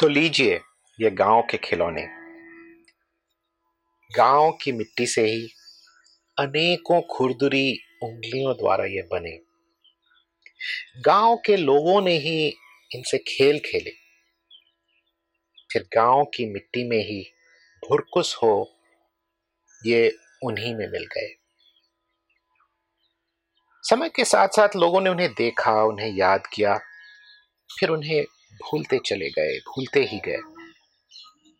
तो लीजिए ये गाँव के खिलौने। गाँव की मिट्टी से ही अनेकों खुरदुरी उंगलियों द्वारा ये बने। गाँव के लोगों ने ही इनसे खेल खेले। फिर गाँव की मिट्टी में ही भुरकुस हो ये उन्हीं में मिल गए। समय के साथ साथ लोगों ने उन्हें देखा, उन्हें याद किया, फिर उन्हें भूलते चले गए, भूलते ही गए।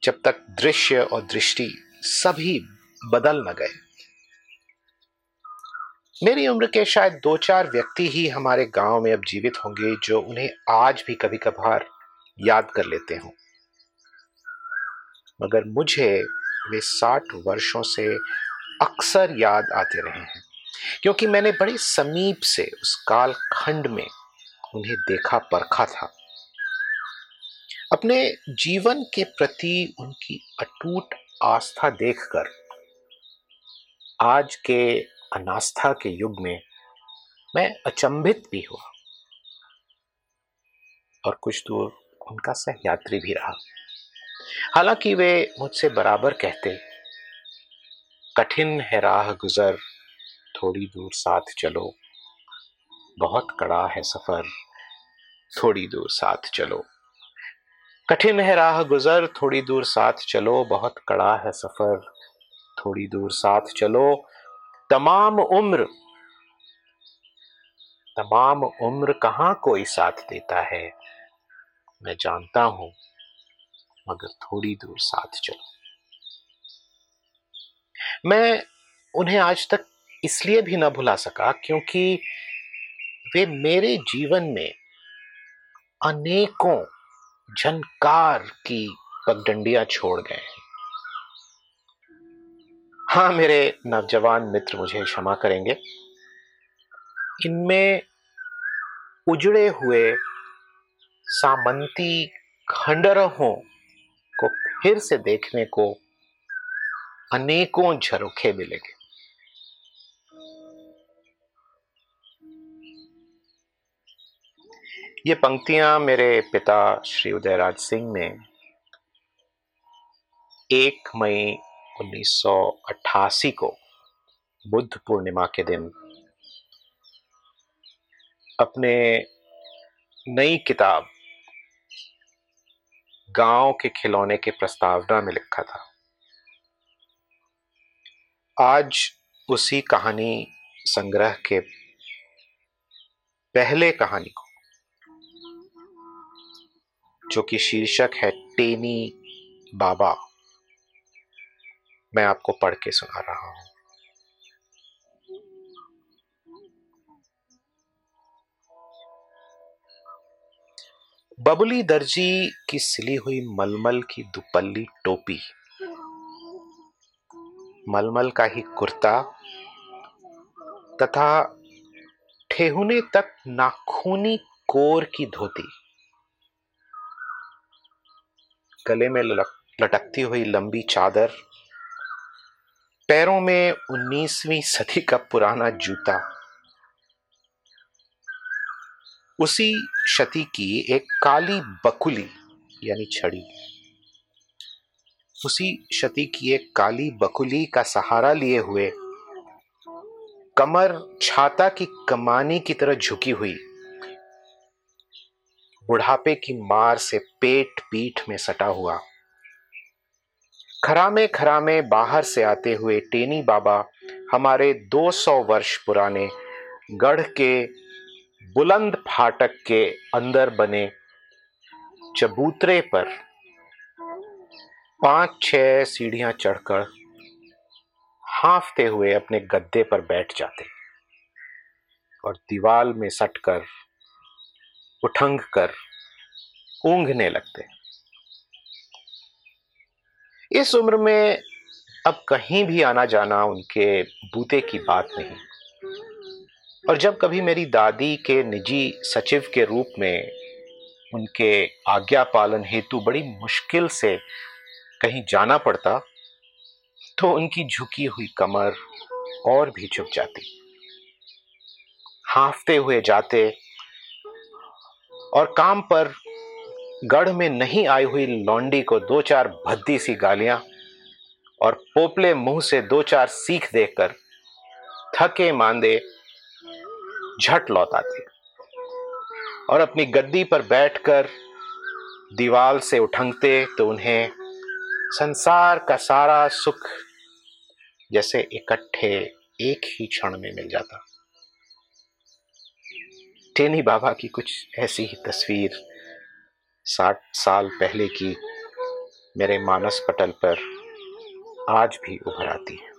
जब तक दृश्य और दृष्टि सभी बदल न गए। मेरी उम्र के शायद दो चार व्यक्ति ही हमारे गाँव में अब जीवित होंगे, जो उन्हें आज भी कभी कभार याद कर लेते हों। मगर मुझे वे साठ वर्षों से अक्सर याद आते रहे हैं, क्योंकि मैंने बड़े समीप से उस कालखंड में उन्हें देखा, परखा था। अपने जीवन के प्रति उनकी अटूट आस्था देखकर, आज के अनास्था के युग में मैं अचंभित भी हुआ। और कुछ दूर उनका सहयात्री भी रहा। हालाँकि वे मुझसे बराबर कहते, कठिन है राह गुजर, थोड़ी दूर साथ चलो। बहुत कड़ा है सफ़र, थोड़ी दूर साथ चलो। कठिन है राह गुजर, थोड़ी दूर साथ चलो, बहुत कड़ा है सफ़र, थोड़ी दूर साथ चलो। तमाम उम्र तमाम उम्र कहाँ कोई साथ देता है? मैं जानता हूँ, मगर थोड़ी दूर साथ चलो। मैं उन्हें आज तक इसलिए भी ना भुला सका क्योंकि वे मेरे जीवन में अनेकों झनकार की पगडंडियाँ छोड़ गए। हैं, मेरे नौजवान मित्र मुझे क्षमा करेंगे। इनमें उजड़े हुए सामंती खंडरहों को फिर से देखने को अनेकों झरोखे मिलेंगे ये पंक्तियाँ मेरे पिता श्री उदयराज सिंह ने एक मई 1988 को बुद्ध पूर्णिमा के दिन अपने नई किताब गाँव के खिलौने के प्रस्तावना में लिखा था। आज उसी कहानी संग्रह के पहले कहानी को जो कि शीर्षक है, टेनी बाबा। मैं आपको पढ़ के सुना रहा हूँ। बबुली दर्जी की सिली हुई मलमल की दुपल्ली टोपी। मलमल का ही कुर्ता तथा ठेहुने तक नाखूनी कोर की धोती। गले में लटकती हुई लंबी चादर, पैरों में उन्नीसवीं सदी का पुराना जूता। उसी शती की एक काली बकुली, यानी छड़ी। उसी शती की एक काली बकुली का सहारा लिए हुए कमर छाता की कमानी की तरह झुकी हुई। बुढ़ापे की मार से पेट पीठ में सटा हुआ। खरामे खरामे बाहर से आते हुए टेनी बाबा हमारे 200 वर्ष पुराने गढ़ के बुलंद फाटक के अंदर बने चबूतरे पर पाँच छह सीढ़ियाँ चढ़कर हाफते हुए अपने गद्दे पर बैठ जाते और दीवाल में सटकर उठंग कर ऊंघने लगते इस उम्र में अब कहीं भी आना जाना उनके बूते की बात नहीं। और जब कभी मेरी दादी के निजी सचिव के रूप में उनके आज्ञा पालन हेतु बड़ी मुश्किल से कहीं जाना पड़ता तो उनकी झुकी हुई कमर और भी झुक जाती। हाफते हुए जाते और काम पर गढ़ में नहीं आई हुई लौंडी को दो चार भद्दी सी गालियाँ और पोपले मुँह से दो चार सीख देकर थके मांदे झट लौट आती और अपनी गद्दी पर बैठकर दीवाल से उठंगते तो उन्हें संसार का सारा सुख जैसे इकट्ठे एक ही क्षण में मिल जाता। टेनी बाबा की कुछ ऐसी ही तस्वीर साठ साल पहले की मेरे मानस पटल पर आज भी उभर आती है।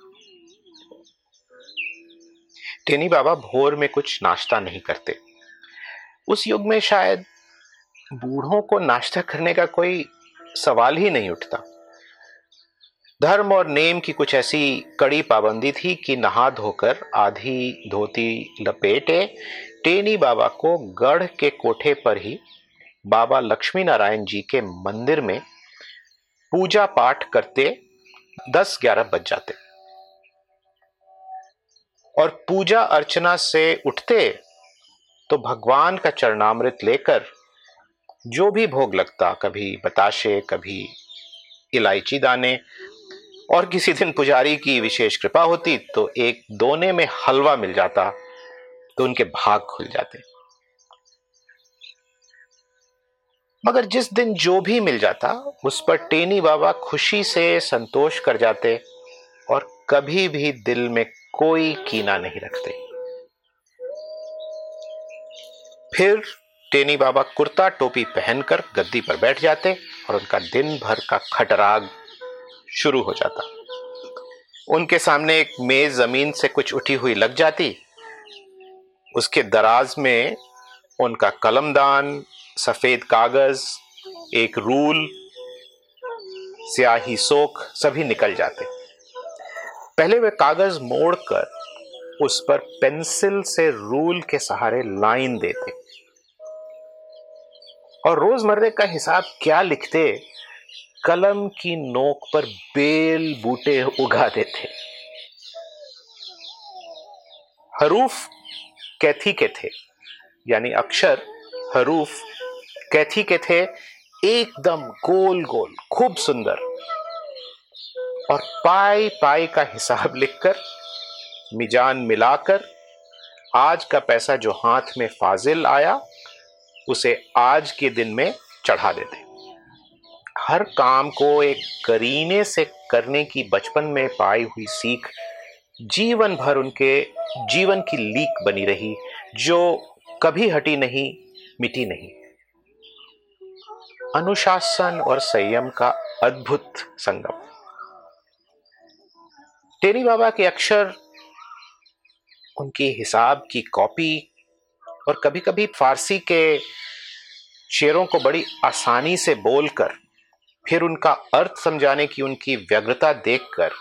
टेनी बाबा भोर में कुछ नाश्ता नहीं करते। उस युग में शायद बूढ़ों को नाश्ता करने का कोई सवाल ही नहीं उठता। धर्म और नेम की कुछ ऐसी कड़ी पाबंदी थी कि नहा धोकर आधी धोती लपेटे टेनी बाबा को गढ़ के कोठे पर ही बाबा लक्ष्मी नारायण जी के मंदिर में पूजा पाठ करते दस ग्यारह बज जाते। और पूजा अर्चना से उठते तो भगवान का चरणामृत लेकर जो भी भोग लगता, कभी बताशे, कभी इलायची दाने, और किसी दिन पुजारी की विशेष कृपा होती तो एक दोने में हलवा मिल जाता। तो उनके भाग खुल जाते मगर जिस दिन जो भी मिल जाता, उस पर टेनी बाबा खुशी से संतोष कर जाते और कभी भी दिल में कोई कीना नहीं रखते। फिर टेनी बाबा कुर्ता टोपी पहनकर गद्दी पर बैठ जाते और उनका दिन भर का खटराग शुरू हो जाता। उनके सामने एक मेज ज़मीन से कुछ उठी हुई लग जाती उसके दराज में उनका कलमदान, सफ़ेद कागज़, एक रूल, स्याही सोख सभी निकल जाते। पहले वे कागज़ मोड़कर उस पर पेंसिल से रूल के सहारे लाइन देते। और रोजमर्रे का हिसाब क्या लिखते, कलम की नोक पर बेल बूटे उगा देते। हरूफ कैथी के थे, यानी अक्षर, हरूफ, कैथी के थे, एकदम गोल गोल खूब सुंदर। और पाई पाई का हिसाब लिखकर, मिजान मिलाकर, आज का पैसा जो हाथ में फाजिल आया, उसे आज के दिन में चढ़ा देते हर काम को एक करीने से करने की बचपन में पाई हुई सीख जीवन भर उनके जीवन की लीक बनी रही, जो कभी हटी नहीं, मिटी नहीं। अनुशासन और संयम का अद्भुत संगम। टेरी बाबा के अक्षर, उनकी हिसाब की कॉपी और कभी कभी फारसी के शेरों को बड़ी आसानी से बोलकर, फिर उनका अर्थ समझाने की उनकी व्यग्रता देखकर,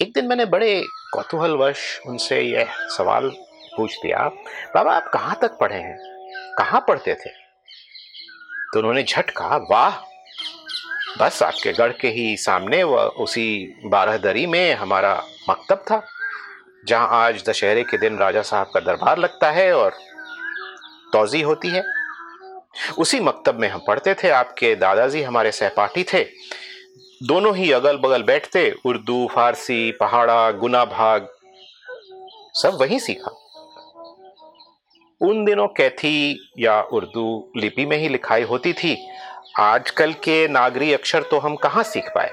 एक दिन मैंने बड़े कौतूहलवश उनसे यह सवाल पूछ दिया बाबा, आप कहाँ तक पढ़े हैं? कहाँ पढ़ते थे? तो उन्होंने झट कहा, वाह, बस आपके गढ़ के ही सामने व उसी बारहदरी में हमारा मकतब था, जहाँ आज दशहरे के दिन राजा साहब का दरबार लगता है और तोजी होती है। उसी मकतब में हम पढ़ते थे, आपके दादाजी हमारे सहपाठी थे दोनों ही अगल बगल बैठते, उर्दू, फारसी, पहाड़ा, गुना भाग। सब वहीं सीखा। उन दिनों कैथी या उर्दू लिपि में ही लिखाई होती थी। आजकल के नागरी अक्षर तो हम कहाँ सीख पाए?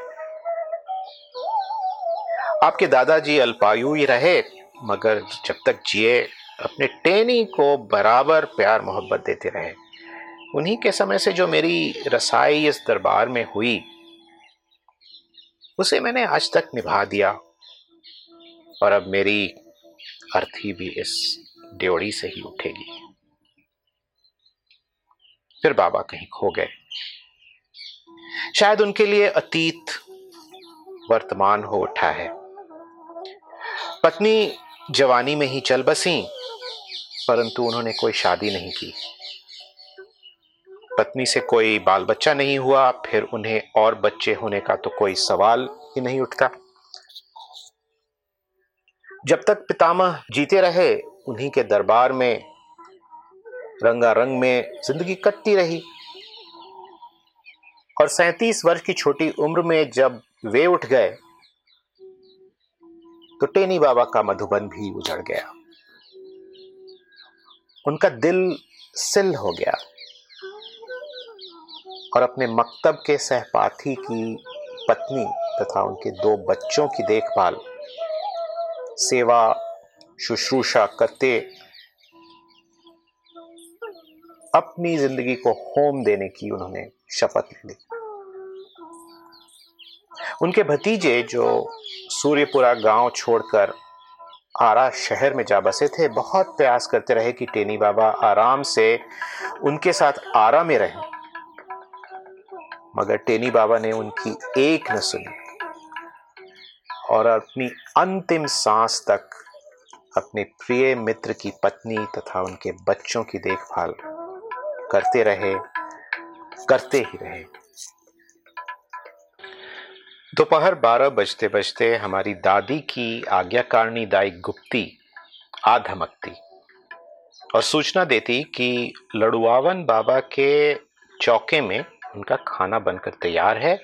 आपके दादाजी अल्पायु ही रहे, मगर जब तक जिए, अपने टेनी को बराबर प्यार मोहब्बत देते रहे। उन्हीं के समय से जो मेरी रसाई इस दरबार में हुई उसे मैंने आज तक निभा दिया। और अब मेरी अर्थी भी इस ड्योड़ी से ही उठेगी। फिर बाबा कहीं खो गए। शायद उनके लिए अतीत वर्तमान हो उठा है। पत्नी जवानी में ही चल बसी, परंतु उन्होंने कोई शादी नहीं की। पत्नी से कोई बाल बच्चा नहीं हुआ, फिर उन्हें और बच्चे होने का तो कोई सवाल ही नहीं उठता। जब तक पितामह जीते रहे, उन्हीं के दरबार में रंगारंग में ज़िंदगी कटती रही। और सैतीस वर्ष की छोटी उम्र में जब वे उठ गए तो टेनी बाबा का मधुबन भी उजड़ गया। उनका दिल सिल हो गया। और अपने मकतब के सहपाठी की पत्नी तथा उनके दो बच्चों की देखभाल, सेवा, शुश्रूषा करते अपनी ज़िंदगी को होम देने की उन्होंने शपथ ली। उनके भतीजे जो सूर्यपुरा गाँव छोड़कर आरा शहर में जा बसे थे, बहुत प्रयास करते रहे कि टेनी बाबा आराम से उनके साथ आरा में रहें। मगर टेनी बाबा ने उनकी एक न सुनी और अपनी अंतिम सांस तक अपने प्रिय मित्र की पत्नी तथा उनके बच्चों की देखभाल करते रहे, करते ही रहे। दोपहर बारह बजते बजते हमारी दादी की आज्ञाकारिणी दाई गुप्ती आ धमकती और सूचना देती कि लड़ुआवन बाबा के चौके में उनका खाना बनकर तैयार है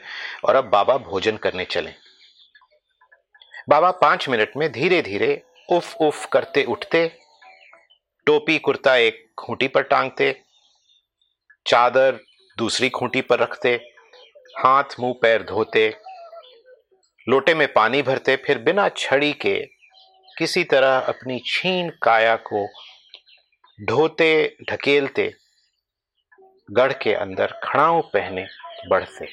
और अब बाबा भोजन करने चले। बाबा पाँच मिनट में धीरे धीरे उफ उफ करते उठते, टोपी, कुर्ता एक खूंटी पर टांगते, चादर दूसरी खूंटी पर रखते, हाथ, मुँह, पैर धोते, लोटे में पानी भरते, फिर बिना छड़ी के किसी तरह अपनी छीन काया को ढोते, ढकेलते गढ़ के अंदर खड़ाऊ पहने बढ़ते।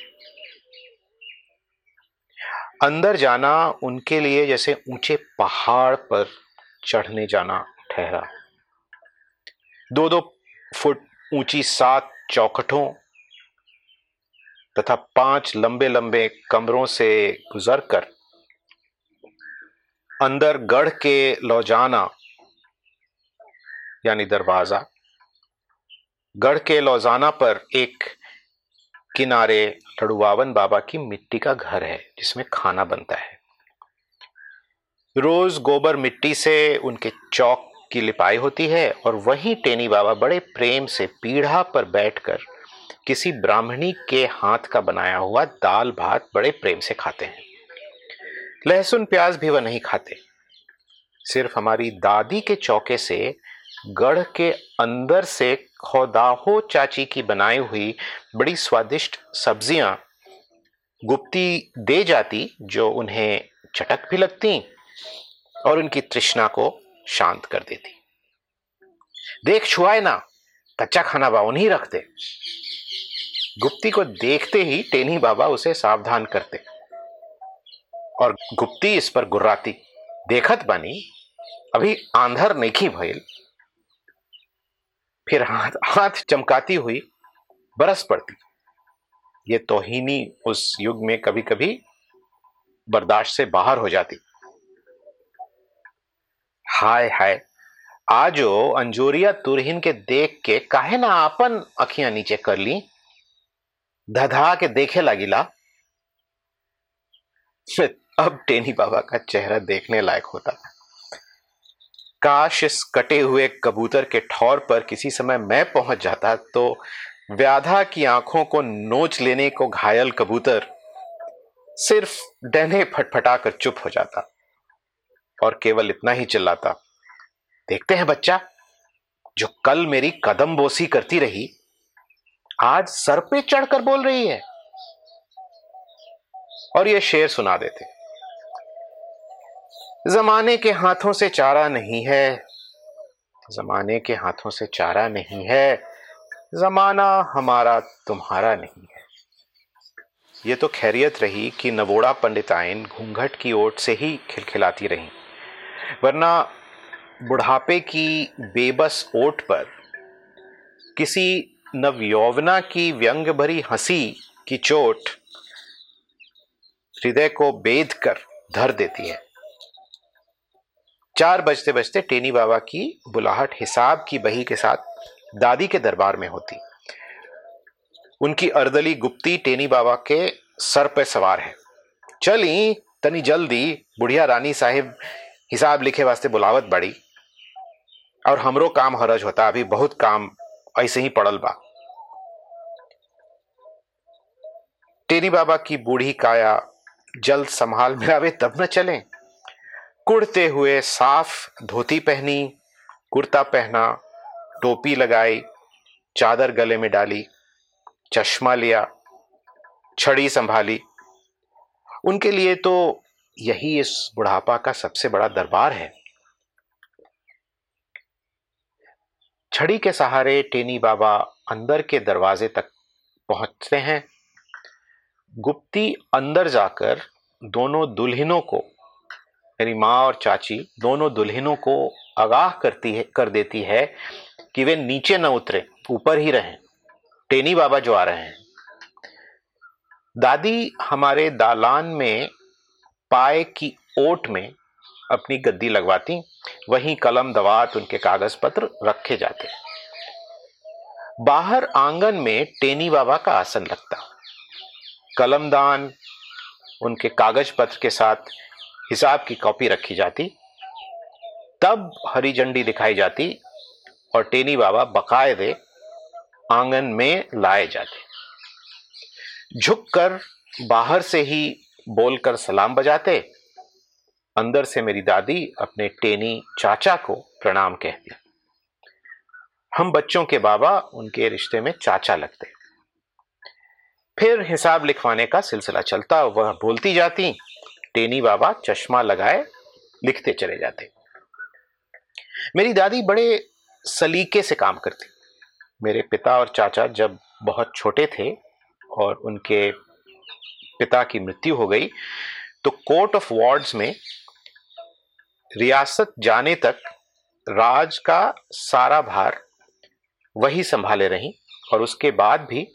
अंदर जाना उनके लिए जैसे ऊँचे पहाड़ पर चढ़ने जाना ठहरा। दो दो फुट ऊँची सात चौखटों तथा पाँच लंबे लंबे कमरों से गुजरकर अंदर गढ़ के लौजाना, यानी दरवाज़ा गढ़ के लौजाना पर एक किनारे लड़ुआवन बाबा की मिट्टी का घर है, जिसमें खाना बनता है। रोज गोबर मिट्टी से उनके चौक की लिपाई होती है और वहीं टेनी बाबा बड़े प्रेम से पीढ़ा पर बैठकर किसी ब्राह्मणी के हाथ का बनाया हुआ दाल भात बड़े प्रेम से खाते हैं। लहसुन प्याज भी वह नहीं खाते। सिर्फ़ हमारी दादी के चौके से गढ़ के अंदर से खोदाहो चाची की बनाई हुई बड़ी स्वादिष्ट सब्ज़ियाँ गुप्ती दे जाती, जो उन्हें चटक भी लगती और उनकी तृष्णा को शांत कर देती। देख छुआए ना, कच्चा खाना बाबा नहीं रखते। गुप्ती को देखते ही टेनी बाबा उसे सावधान करते। और गुप्ती इस पर गुर्राती, देखत बानी, अभी आंधर नहीं भइल। फिर हाथ हाथ चमकाती हुई बरस पड़ती। ये तोहिनी उस युग में कभी कभी बर्दाश्त से बाहर हो जाती। हाय हाय। आजो अंजोरिया तुरहिन के देख के काहे ना अपन अखियाँ नीचे कर ली? धधा के देखे लगिला अब टेनी बाबा का चेहरा देखने लायक होता। काश इस कटे हुए कबूतर के ठौर पर किसी समय मैं पहुँच जाता तो व्याधा की आँखों को नोच लेने को घायल कबूतर सिर्फ़ डहने फटफटा कर चुप हो जाता और केवल इतना ही चिल्लाता, देखते हैं बच्चा, जो कल मेरी कदम बोसी करती रही, आज सर पे चढ़कर बोल रही है। और ये शेर सुना देते। जमाने के हाथों से चारा नहीं है। जमाने के हाथों से चारा नहीं है। जमाना हमारा तुम्हारा नहीं है। ये तो खैरियत रही कि नवोड़ा पंडिताइन घूंघट की ओट से ही खिलखिलाती रहीं। वरना बुढ़ापे की बेबस ओट पर किसी नवयौवना की व्यंग भरी हँसी की चोट हृदय को बेद कर धर देती है। चार बजते बजते टेनी बाबा की बुलाहट हिसाब की बही के साथ दादी के दरबार में होती। उनकी अर्दली गुप्ती टेनी बाबा के सर पे सवार है। चली, तनी जल्दी, बुढ़िया रानी साहिब हिसाब लिखे वास्ते बुलावत बड़ी। और हमरो काम हरज होता, अभी बहुत काम, ऐसे ही पड़ल बा। टेनी बाबा की बूढ़ी काया जल्द संभाल में आवे, तब न चले। कुड़ते हुए साफ़ धोती पहनी, कुर्ता पहना, टोपी लगाई, चादर गले में डाली, चश्मा लिया, छड़ी संभाली। उनके लिए तो यही इस बुढ़ापा का सबसे बड़ा दरबार है। छड़ी के सहारे टेनी बाबा अंदर के दरवाजे तक पहुँचते हैं। गुप्ती अंदर जाकर दोनों दुल्हनों को मेरी माँ और चाची दोनों दुल्हनों को आगाह करती है, कर देती है कि वे नीचे न उतरे, ऊपर ही रहें। टेनी बाबा जो आ रहे हैं। दादी हमारे दालान में पाए की ओट में अपनी गद्दी लगवाती, वहीं कलम, दवात, उनके कागज़ पत्र रखे जाते। बाहर आँगन में टेनी बाबा का आसन लगता। कलमदान, उनके कागज़ पत्र के साथ हिसाब की कॉपी रखी जाती, तब हरी झंडी दिखाई जाती और टेनी बाबा बकायदे आँगन में लाए जाते। झुककर बाहर से ही बोलकर सलाम बजाते, अंदर से मेरी दादी अपने टेनी चाचा को प्रणाम कहती। हम बच्चों के बाबा उनके रिश्ते में चाचा लगते। फिर हिसाब लिखवाने का सिलसिला चलता, वह बोलती जाती टेनी बाबा चश्मा लगाए, लिखते चले जाते। मेरी दादी बड़े सलीके से काम करती। मेरे पिता और चाचा जब बहुत छोटे थे और उनके पिता की मृत्यु हो गई तो कोर्ट ऑफ़ वार्ड्स में रियासत जाने तक राज का सारा भार वही संभाले रही और उसके बाद भी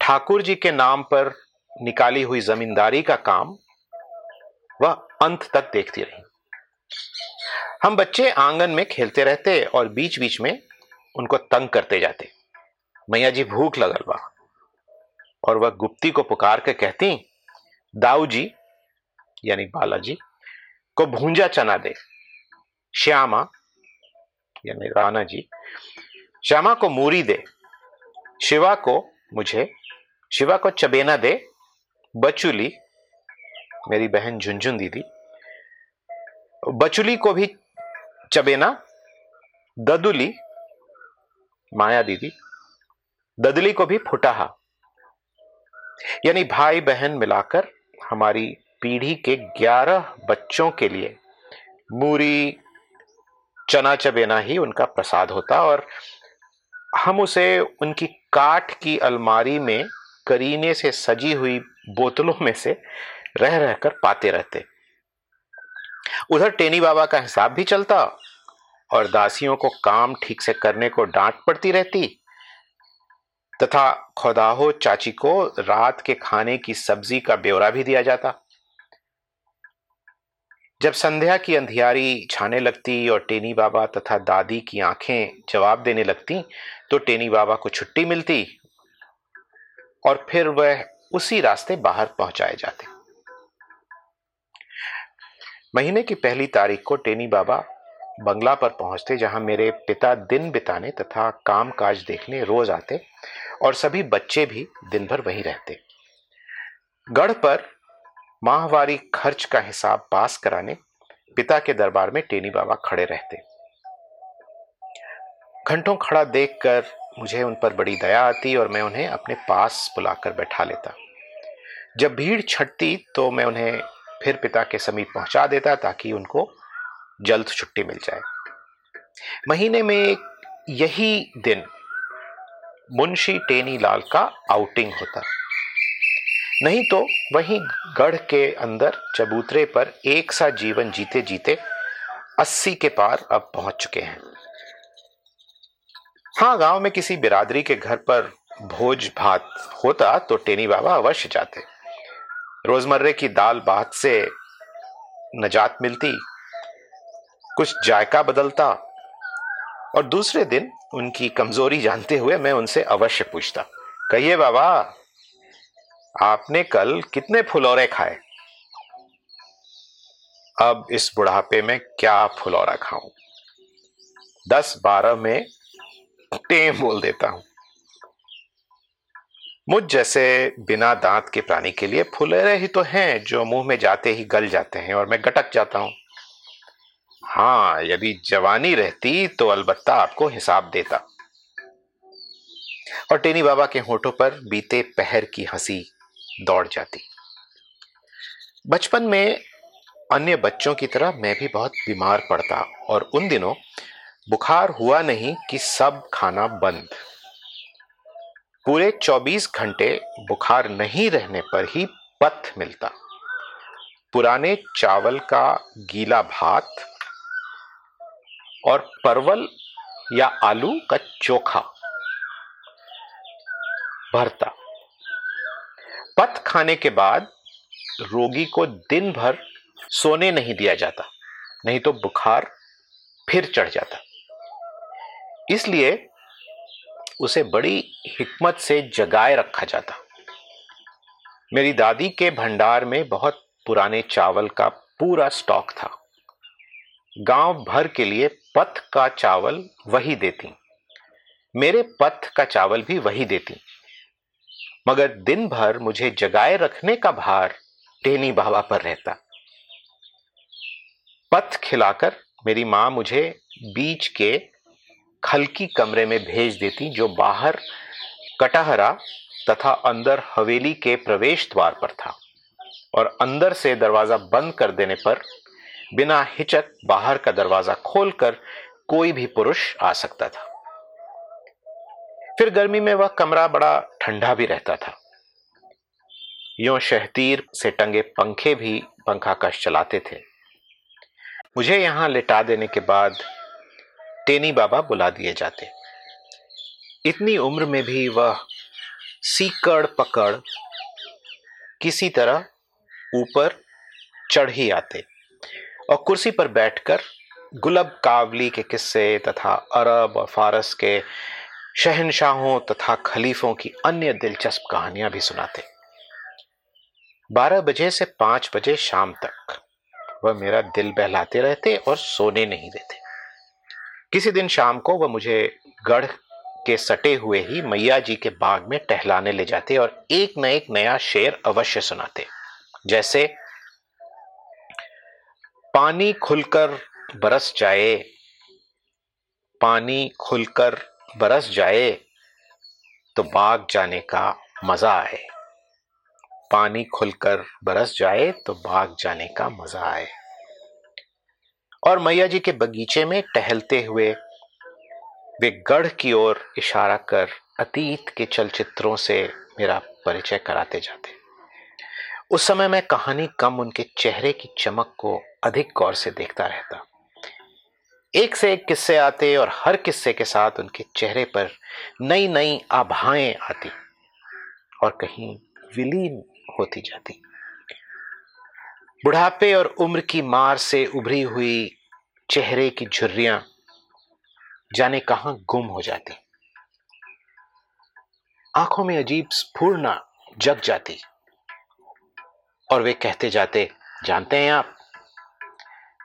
ठाकुर जी के नाम पर निकाली हुई जमींदारी का काम वह अंत तक देखती रही। हम बच्चे आँगन में खेलते रहते और बीच बीच में उनको तंग करते जाते। मैया जी भूख लगल बा। और वह गुप्ती को पुकार के कहती दाऊ जी यानी बालाजी, को भूंजा चना दे। श्यामा, यानी राणा जी, श्यामा को मूरी दे। शिवा को मुझे, शिवा को चबेना दे। बचुली मेरी बहन झुंझुन दीदी। बचुली को भी चबेना, ददुली, माया दीदी, ददली को भी फुटाहा। यानी भाई बहन मिलाकर हमारी पीढ़ी के ग्यारह बच्चों के लिए मूरी, चना चबेना ही उनका प्रसाद होता और हम उसे उनकी काठ की अलमारी में करीने से सजी हुई बोतलों में से रह रहकर पाते रहते। उधर टेनी बाबा का हिसाब भी चलता और दासियों को काम ठीक से करने को डांट पड़ती रहती तथा खुदाहो चाची को रात के खाने की सब्ज़ी का ब्यौरा भी दिया जाता। जब संध्या की अंधियारी छाने लगती और टेनी बाबा तथा दादी की आँखें जवाब देने लगती तो टेनी बाबा को छुट्टी मिलती और फिर वह उसी रास्ते बाहर पहुँचाए जाते। महीने की पहली तारीख को टेनी बाबा बंगला पर पहुँचते, जहाँ मेरे पिता दिन बिताने तथा काम काज देखने रोज आते और सभी बच्चे भी दिन भर वहीं रहते। गढ़ पर माहवारी खर्च का हिसाब पास कराने पिता के दरबार में टेनी बाबा खड़े रहते। घंटों खड़ा देखकर मुझे उन पर बड़ी दया आती और मैं उन्हें अपने पास बुलाकर बैठा लेता। जब भीड़ छटती तो मैं उन्हें फिर पिता के समीप पहुँचा देता ताकि उनको जल्द छुट्टी मिल जाए। महीने में यही दिन मुंशी टेनी लाल का आउटिंग होता। नहीं तो वहीं गढ़ के अंदर चबूतरे पर एक सा जीवन जीते जीते अस्सी के पार अब पहुँच चुके हैं। हाँ गाँव में किसी बिरादरी के घर पर भोज भात होता तो टेनी बाबा अवश्य जाते। रोजमर्रे की दाल भात से नजात मिलती, कुछ जायका बदलता, और दूसरे दिन उनकी कमज़ोरी जानते हुए मैं उनसे अवश्य पूछता, कहिए बाबा, आपने कल कितने फुलौरे खाए? अब इस बुढ़ापे में क्या फुलौरा खाऊं? दस बारह में टेम बोल देता हूँ। मुझ जैसे बिना दांत के प्राणी के लिए फुलेरे ही तो हैं, जो मुँह में जाते ही गल जाते हैं और मैं गटक जाता हूँ। हाँ यदि जवानी रहती तो अलबत्ता आपको हिसाब देता। और टेनी बाबा के होठों पर बीते पहर की हँसी दौड़ जाती। बचपन में अन्य बच्चों की तरह मैं भी बहुत बीमार पड़ता और उन दिनों बुखार हुआ नहीं कि सब खाना बंद। पूरे 24 घंटे बुखार नहीं रहने पर ही पथ मिलता। पुराने चावल का गीला भात और परवल या आलू का चोखा भरता। पथ खाने के बाद रोगी को दिन भर सोने नहीं दिया जाता, नहीं तो बुखार फिर चढ़ जाता। इसलिए उसे बड़ी हिकमत से जगाए रखा जाता। मेरी दादी के भंडार में बहुत पुराने चावल का पूरा स्टॉक था। गाँव भर के लिए पथ का चावल वही देती। मेरे पथ का चावल भी वही देती। मगर दिन भर मुझे जगाए रखने का भार टेनी बाबा पर रहता। पथ खिलाकर मेरी माँ मुझे बीच के खलकी कमरे में भेज देती, जो बाहर कटहरा तथा अंदर हवेली के प्रवेश द्वार पर था और अंदर से दरवाज़ा बंद कर देने पर बिना हिचक बाहर का दरवाज़ा खोलकर कोई भी पुरुष आ सकता था। फिर गर्मी में वह कमरा बड़ा ठंडा भी रहता था। यो शहतीर से टंगे पंखे भी पंखा कश चलाते थे। मुझे यहाँ लिटा देने के बाद टेनी बाबा बुला दिए जाते। इतनी उम्र में भी वह सीकड़ पकड़ किसी तरह ऊपर चढ़ ही आते और कुर्सी पर बैठकर गुलब कावली के किस्से तथा अरब और फारस के शहनशाहों तथा खलीफों की अन्य दिलचस्प कहानियाँ भी सुनाते। बारह बजे से पाँच बजे शाम तक वह मेरा दिल बहलाते रहते और सोने नहीं देते। किसी दिन शाम को वह मुझे गढ़ के सटे हुए ही मैया जी के बाग में टहलाने ले जाते और एक न एक नया शेर अवश्य सुनाते। जैसे, पानी खुलकर बरस जाए, पानी खुलकर बरस जाए तो बाग जाने का मज़ा आए। पानी खुलकर बरस जाए तो बाग जाने का मज़ा आए। और मैया जी के बगीचे में टहलते हुए वे गढ़ की ओर इशारा कर अतीत के चलचित्रों से मेरा परिचय कराते जाते। उस समय मैं कहानी कम उनके चेहरे की चमक को अधिक गौर से देखता रहता। एक से एक किस्से आते और हर किस्से के साथ उनके चेहरे पर नई नई आभाएँ आती और कहीं विलीन होती जाती। बुढ़ापे और उम्र की मार से उभरी हुई चेहरे की झुर्रियाँ जाने कहाँ गुम हो जाती। आँखों में अजीब स्फूर्णा जग जाती और वे कहते जाते, जानते हैं आप,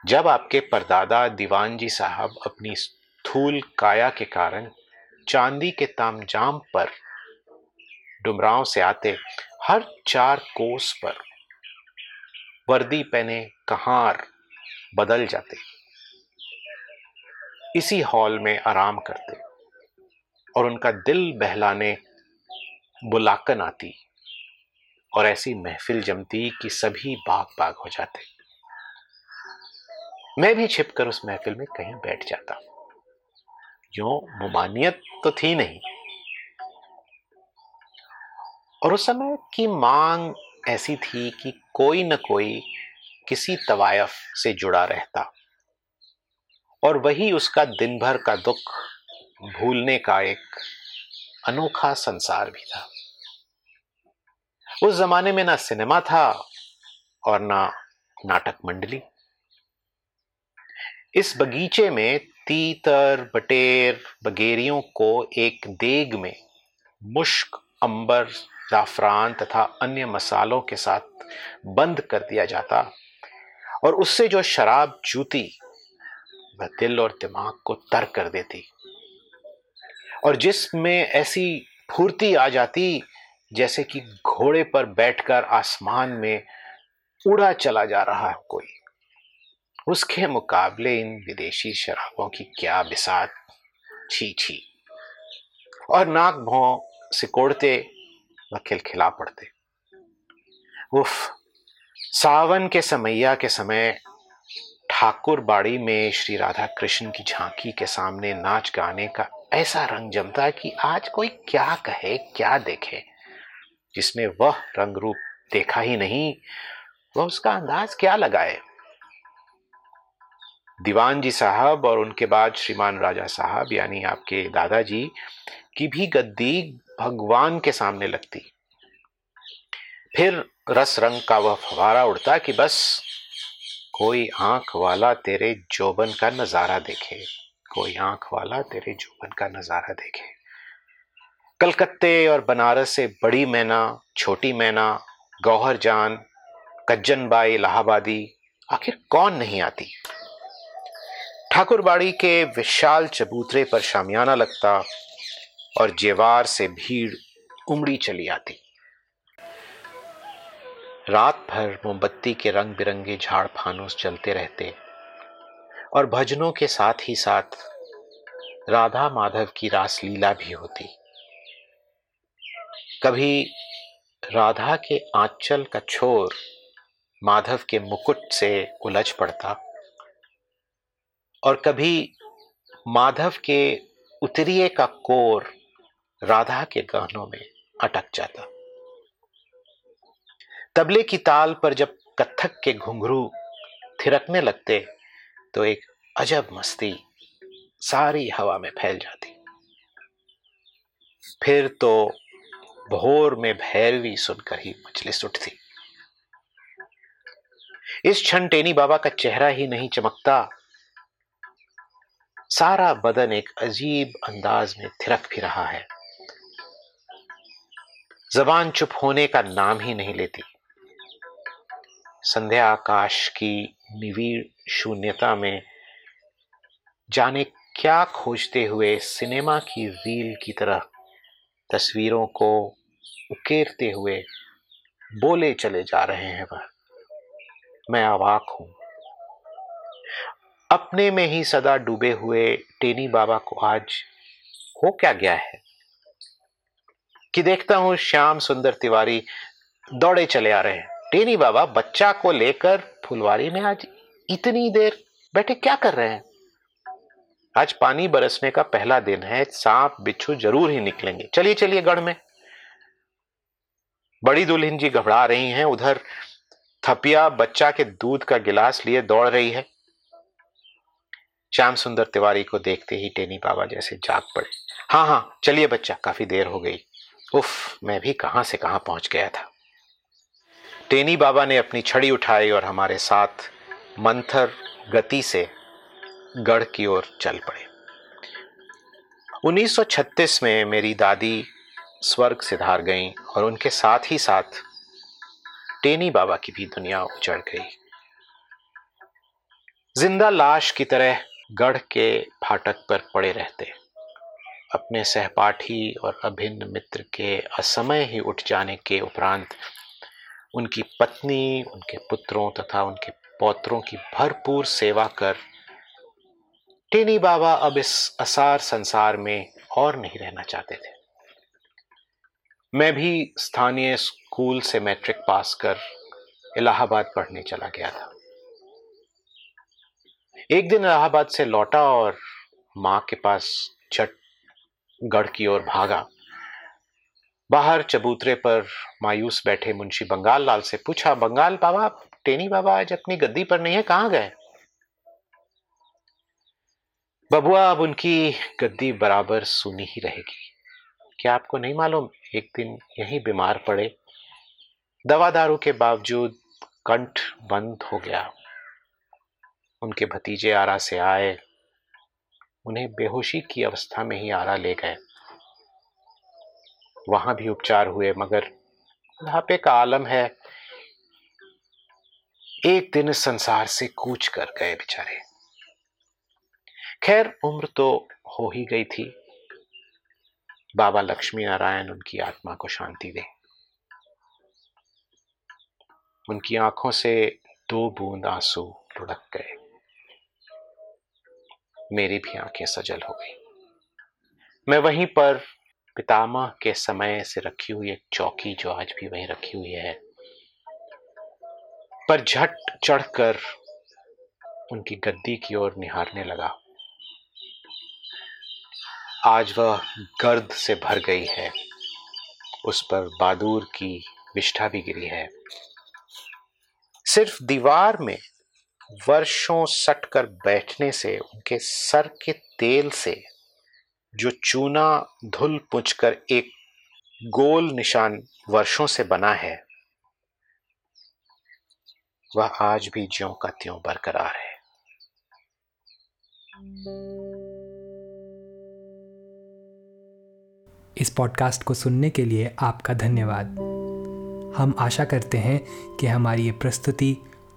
जब आपके परदादा दीवान जी साहब अपनी स्थूल काया के कारण चांदी के तामजाम पर डुमराव से आते हर चार कोस पर वर्दी पहने कहार बदल जाते। इसी हॉल में आराम करते और उनका दिल बहलाने बुलाकन आती और ऐसी महफिल जमती कि सभी बाग बाग हो जाते। मैं भी छिपकर उस महफिल में कहीं बैठ जाता। यो मुमानियत तो थी नहीं। और उस समय की मांग ऐसी थी कि कोई न कोई किसी तवायफ से जुड़ा रहता। और वही उसका दिन भर का दुख भूलने का एक अनोखा संसार भी था। उस जमाने में ना सिनेमा था और ना नाटक मंडली। इस बगीचे में तीतर, बटेर, बगेरियों को एक देग में मुश्क, अंबर जाफरान तथा अन्य मसालों के साथ बंद कर दिया जाता और उससे जो शराब, जूती वह दिल और दिमाग को तर कर देती और जिसमें ऐसी फूर्ति आ जाती जैसे कि घोड़े पर बैठकर आसमान में उड़ा चला जा रहा है कोई। उसके मुकाबले इन विदेशी शराबों की क्या बिसात। छी छी। और नाक भों सिकोड़ते व खिलखिला पड़ते। उफ, सावन के समैया के समय ठाकुर बाड़ी में श्री राधा कृष्ण की झांकी के सामने नाच गाने का ऐसा रंग जमता कि आज कोई क्या कहे, क्या देखे। जिसने वह रंग रूप देखा ही नहीं, वह उसका अंदाज क्या लगाए? दीवान जी साहब और उनके बाद श्रीमान राजा साहब, यानी आपके दादाजी, की भी गद्दी भगवान के सामने लगती। फिर रस रंग का वह फवारा उड़ता कि बस, कोई आँख वाला तेरे जोबन का नज़ारा देखे। कोई आँख वाला तेरे जोबन का नज़ारा देखे। कलकत्ते और बनारस से बड़ी मैना, छोटी मैना, गौहर जान कज्जन बाई इलाहाबादी, आखिर कौन नहीं आती? ठाकुरबाड़ी के विशाल चबूतरे पर शामियाना लगता और जेवार से भीड़ उमड़ी चली आती। रात भर मोमबत्ती के रंग बिरंगे झाड़ फानूस चलते रहते और भजनों के साथ ही साथ राधा माधव की रासलीला भी होती। कभी राधा के आंचल का छोर माधव के मुकुट से उलझ पड़ता और कभी माधव के उतरिए का कोर राधा के गहनों में अटक जाता। तबले की ताल पर जब कत्थक के घुंघरू थिरकने लगते तो एक अजब मस्ती सारी हवा में फैल जाती। फिर तो भोर में भैरवी सुनकर ही मजलिस उठती। इस क्षण टेनी बाबा का चेहरा ही नहीं चमकता। सारा बदन एक अजीब अंदाज में थिरक भी रहा है। जबान चुप होने का नाम ही नहीं लेती। संध्या आकाश की निवीड़ शून्यता में जाने क्या खोजते हुए सिनेमा की रील की तरह तस्वीरों को उकेरते हुए बोले चले जा रहे हैं वह। मैं अवाक हूँ। अपने में ही सदा डूबे हुए टेनी बाबा को आज हो क्या गया है? कि देखता हूँ श्याम सुंदर तिवारी दौड़े चले आ रहे हैं। टेनी बाबा, बच्चा को लेकर फुलवारी में आज इतनी देर बैठे क्या कर रहे हैं? आज पानी बरसने का पहला दिन है, सांप, बिच्छू ज़रूर ही निकलेंगे। चलिए चलिए गढ़ में। बड़ी दुल्हन जी घबरा रही हैं, उधर थपिया बच्चा के दूध का गिलास लिए दौड़ रही है। श्याम सुंदर तिवारी को देखते ही टेनी बाबा जैसे जाग पड़े। हाँ हाँ चलिए बच्चा, काफ़ी देर हो गई। उफ, मैं भी कहाँ से कहाँ पहुँच गया था। टेनी बाबा ने अपनी छड़ी उठाई और हमारे साथ मंथर गति से गढ़ की ओर चल पड़े। 1936 में मेरी दादी स्वर्ग से धार गईं और उनके साथ ही साथ टेनी बाबा की भी दुनिया उजड़ गई। ज़िंदा लाश की तरह गढ़ के फाटक पर पड़े रहते। अपने सहपाठी और अभिन्न मित्र के असमय ही उठ जाने के उपरांत उनकी पत्नी, उनके पुत्रों तथा उनके पौत्रों की भरपूर सेवा कर टेनी बाबा अब इस असार संसार में और नहीं रहना चाहते थे। मैं भी स्थानीय स्कूल से मैट्रिक पास कर इलाहाबाद पढ़ने चला गया था। एक दिन इलाहाबाद से लौटा और माँ के पास झट गढ़ की ओर भागा। बाहर चबूतरे पर मायूस बैठे मुंशी बंगाल लाल से पूछा, बंगाल बाबा, टेनी बाबा आज अपनी गद्दी पर नहीं है, कहाँ गए? बबुआ, अब उनकी गद्दी बराबर सुनी ही रहेगी। क्या आपको नहीं मालूम, एक दिन यही बीमार पड़े। दवा दारू के बावजूद कंठ बंद हो गया। उनके भतीजे आरा से आए उन्हें बेहोशी की अवस्था में ही आरा ले गए। वहाँ भी उपचार हुए, मगर बुढ़ापे का आलम है। एक दिन संसार से कूच कर गए बेचारे। खैर, उम्र तो हो ही गई थी। बाबा लक्ष्मी नारायण उनकी आत्मा को शांति दे। उनकी आँखों से दो बूंद आँसू लुढ़क गए। मेरी भी आँखें सजल हो गई। मैं वहीं पर पितामह के समय से रखी हुई एक चौकी जो आज भी वहीं रखी हुई है, पर झट चढ़कर उनकी गद्दी की ओर निहारने लगा। आज वह गर्द से भर गई है, उस पर बादूर की विष्ठा भी गिरी है। सिर्फ़ दीवार में वर्षों सटकर बैठने से, उनके सर के तेल से, जो चूना धुल पुछकर एक गोल निशान वर्षों से बना है, वह आज भी ज्यों का त्यों बरकरार है। इस पॉडकास्ट को सुनने के लिए आपका धन्यवाद। हम आशा करते हैं कि हमारी ये प्रस्तुति